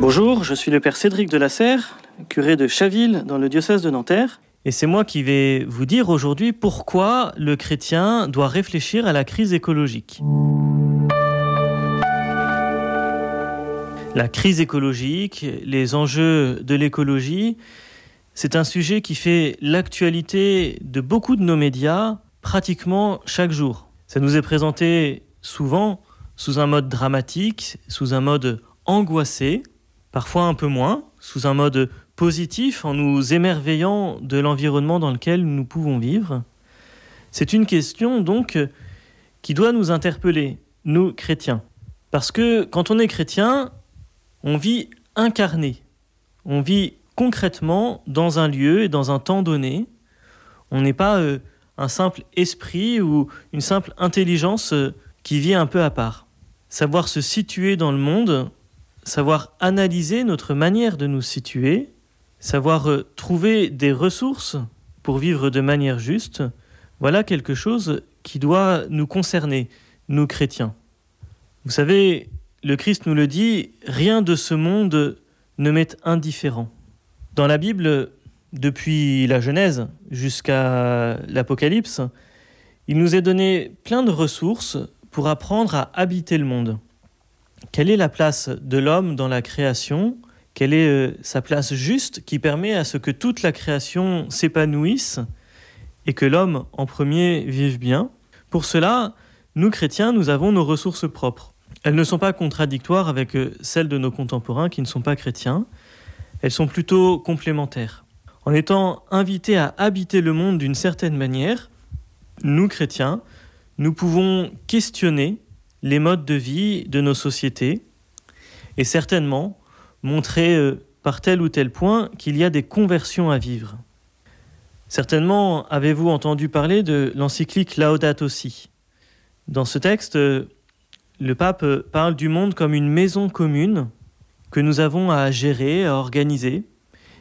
Bonjour, je suis le père Cédric de la Serre, curé de Chaville dans le diocèse de Nanterre. Et c'est moi qui vais vous dire aujourd'hui pourquoi le chrétien doit réfléchir à la crise écologique. La crise écologique, les enjeux de l'écologie, c'est un sujet qui fait l'actualité de beaucoup de nos médias pratiquement chaque jour. Ça nous est présenté souvent sous un mode dramatique, sous un mode angoissé, parfois un peu moins, sous un mode positif en nous émerveillant de l'environnement dans lequel nous pouvons vivre. C'est une question donc qui doit nous interpeller, nous chrétiens. Parce que quand on est chrétien, on vit incarné, on vit concrètement dans un lieu et dans un temps donné. On n'est pas euh, un simple esprit ou une simple intelligence euh, qui vit un peu à part. Savoir se situer dans le monde, savoir analyser notre manière de nous situer, savoir euh, trouver des ressources pour vivre de manière juste, voilà quelque chose qui doit nous concerner, nous chrétiens. Vous savez, le Christ nous le dit, rien de ce monde ne m'est indifférent. Dans la Bible, depuis la Genèse jusqu'à l'Apocalypse, il nous est donné plein de ressources pour apprendre à habiter le monde. Quelle est la place de l'homme dans la création? Quelle est euh, sa place juste qui permet à ce que toute la création s'épanouisse et que l'homme en premier vive bien? Pour cela, nous chrétiens, nous avons nos ressources propres. Elles ne sont pas contradictoires avec euh, celles de nos contemporains qui ne sont pas chrétiens, elles sont plutôt complémentaires. En étant invités à habiter le monde d'une certaine manière, nous chrétiens, nous pouvons questionner les modes de vie de nos sociétés et certainement montrer euh, par tel ou tel point qu'il y a des conversions à vivre. Certainement avez-vous entendu parler de l'encyclique Laudato Si? Dans ce texte, euh, le pape parle du monde comme une maison commune que nous avons à gérer, à organiser,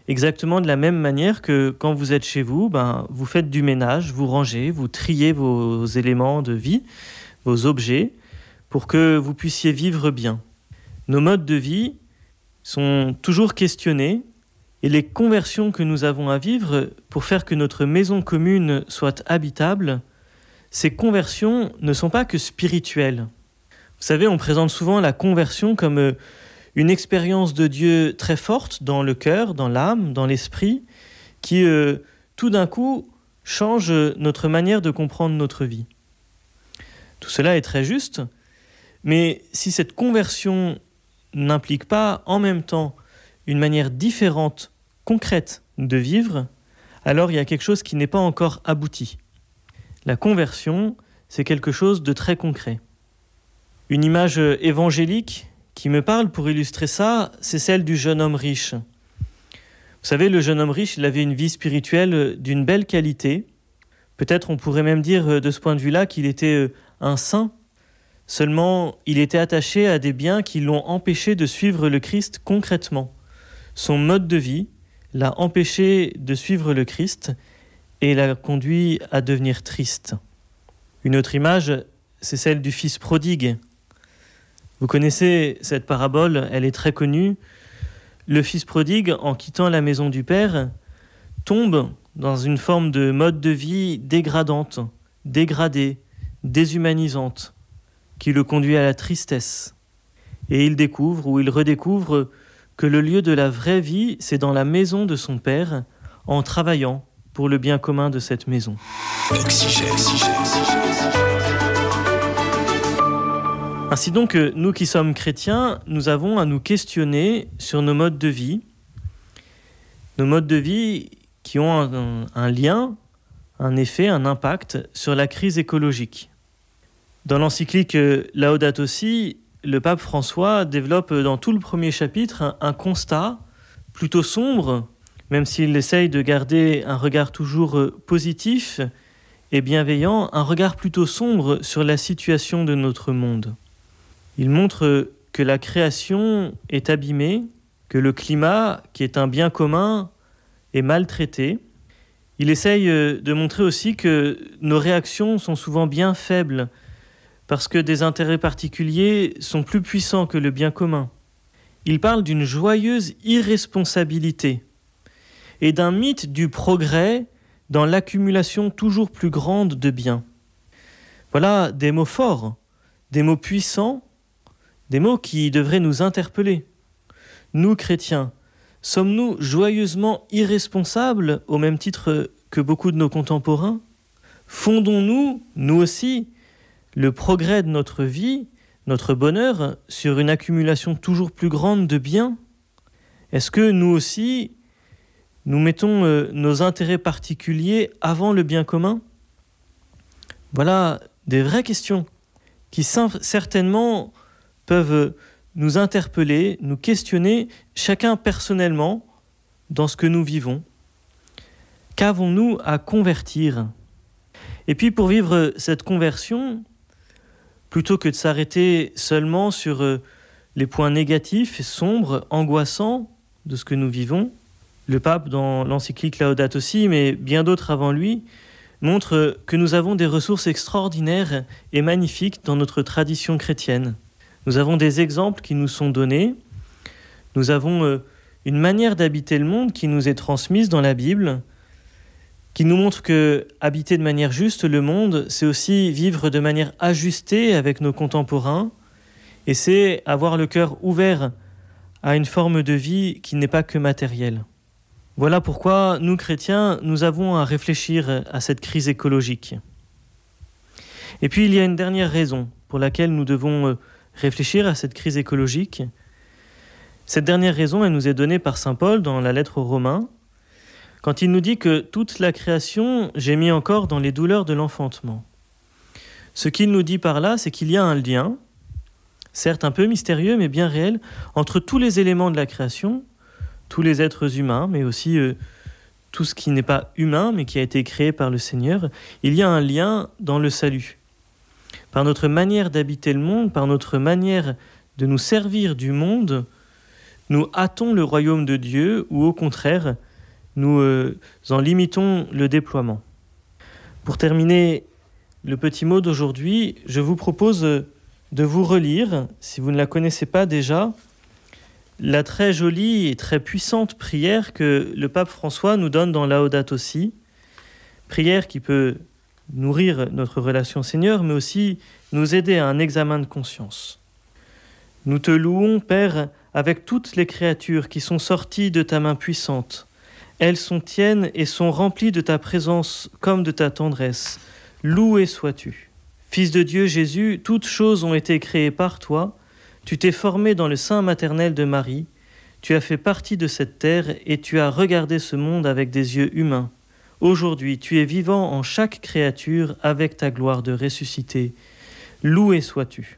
exactement de la même manière que quand vous êtes chez vous, ben, vous faites du ménage, vous rangez, vous triez vos éléments de vie, vos objets, pour que vous puissiez vivre bien. Nos modes de vie sont toujours questionnés et les conversions que nous avons à vivre pour faire que notre maison commune soit habitable, ces conversions ne sont pas que spirituelles. Vous savez, on présente souvent la conversion comme euh, une expérience de Dieu très forte dans le cœur, dans l'âme, dans l'esprit, qui euh, tout d'un coup change notre manière de comprendre notre vie. Tout cela est très juste, mais si cette conversion n'implique pas en même temps une manière différente, concrète de vivre, alors il y a quelque chose qui n'est pas encore abouti. La conversion, c'est quelque chose de très concret. Une image évangélique qui me parle pour illustrer ça, c'est celle du jeune homme riche. Vous savez, le jeune homme riche, il avait une vie spirituelle d'une belle qualité. Peut-être on pourrait même dire de ce point de vue-là qu'il était un saint Seulement, il était attaché à des biens qui l'ont empêché de suivre le Christ concrètement. Son mode de vie l'a empêché de suivre le Christ et l'a conduit à devenir triste. Une autre image, c'est celle du fils prodigue. Vous connaissez cette parabole, elle est très connue. Le fils prodigue, en quittant la maison du Père, tombe dans une forme de mode de vie dégradante, dégradée, déshumanisante qui le conduit à la tristesse. Et il découvre ou il redécouvre que le lieu de la vraie vie, c'est dans la maison de son Père, en travaillant pour le bien commun de cette maison. Ainsi donc, nous qui sommes chrétiens, nous avons à nous questionner sur nos modes de vie, nos modes de vie qui ont un, un lien, un effet, un impact sur la crise écologique. Dans l'encyclique euh, Laudato Si, le pape François développe dans tout le premier chapitre un, constat plutôt sombre, même s'il essaye de garder un regard toujours euh, positif et bienveillant, un regard plutôt sombre sur la situation de notre monde. Il montre que la création est abîmée, que le climat, qui est un bien commun, est maltraité. Il essaye euh, de montrer aussi que nos réactions sont souvent bien faibles parce que des intérêts particuliers sont plus puissants que le bien commun. il parle d'une joyeuse irresponsabilité et d'un mythe du progrès dans l'accumulation toujours plus grande de biens. Voilà des mots forts, des mots puissants, des mots qui devraient nous interpeller. Nous, chrétiens, sommes-nous joyeusement irresponsables au même titre que beaucoup de nos contemporains? Fondons-nous, nous aussi, le progrès de notre vie, notre bonheur, sur une accumulation toujours plus grande de biens Est-ce que nous aussi, nous mettons euh, nos intérêts particuliers avant le bien commun? Voilà des vraies questions qui certainement peuvent nous interpeller, nous questionner, chacun personnellement, dans ce que nous vivons. Qu'avons-nous à convertir? Et puis pour vivre cette conversion, plutôt que de s'arrêter seulement sur euh, les points négatifs, sombres, angoissants de ce que nous vivons, le pape dans l'encyclique Laudato aussi, mais bien d'autres avant lui, montre que nous avons des ressources extraordinaires et magnifiques dans notre tradition chrétienne. Nous avons des exemples qui nous sont donnés, nous avons euh, une manière d'habiter le monde qui nous est transmise dans la Bible, qui nous montre que habiter de manière juste le monde, c'est aussi vivre de manière ajustée avec nos contemporains, et c'est avoir le cœur ouvert à une forme de vie qui n'est pas que matérielle. Voilà pourquoi nous, chrétiens, nous avons à réfléchir à cette crise écologique. Et puis il y a une dernière raison pour laquelle nous devons euh, réfléchir à cette crise écologique. Cette dernière raison, elle nous est donnée par Saint Paul dans la lettre aux Romains, quand il nous dit que toute la création gémit encore dans les douleurs de l'enfantement. Ce qu'il nous dit par là, c'est qu'il y a un lien, certes un peu mystérieux, mais bien réel, entre tous les éléments de la création, tous les êtres humains, mais aussi euh, tout ce qui n'est pas humain, mais qui a été créé par le Seigneur, il y a un lien dans le salut. Par notre manière d'habiter le monde, par notre manière de nous servir du monde, nous hâtons le royaume de Dieu, ou au contraire, nous euh, en limitons le déploiement. Pour terminer le petit mot d'aujourd'hui, je vous propose de vous relire, si vous ne la connaissez pas déjà, la très jolie et très puissante prière que le pape François nous donne dans Laudato aussi, prière qui peut nourrir notre relation Seigneur, mais aussi nous aider à un examen de conscience. Nous te louons, Père, avec toutes les créatures qui sont sorties de ta main puissante. Elles sont tiennes et sont remplies de ta présence comme de ta tendresse. Loué sois-tu. Fils de Dieu Jésus, toutes choses ont été créées par toi, tu t'es formé dans le sein maternel de Marie, tu as fait partie de cette terre et tu as regardé ce monde avec des yeux humains. Aujourd'hui, tu es vivant en chaque créature avec ta gloire de ressuscité. Loué sois-tu.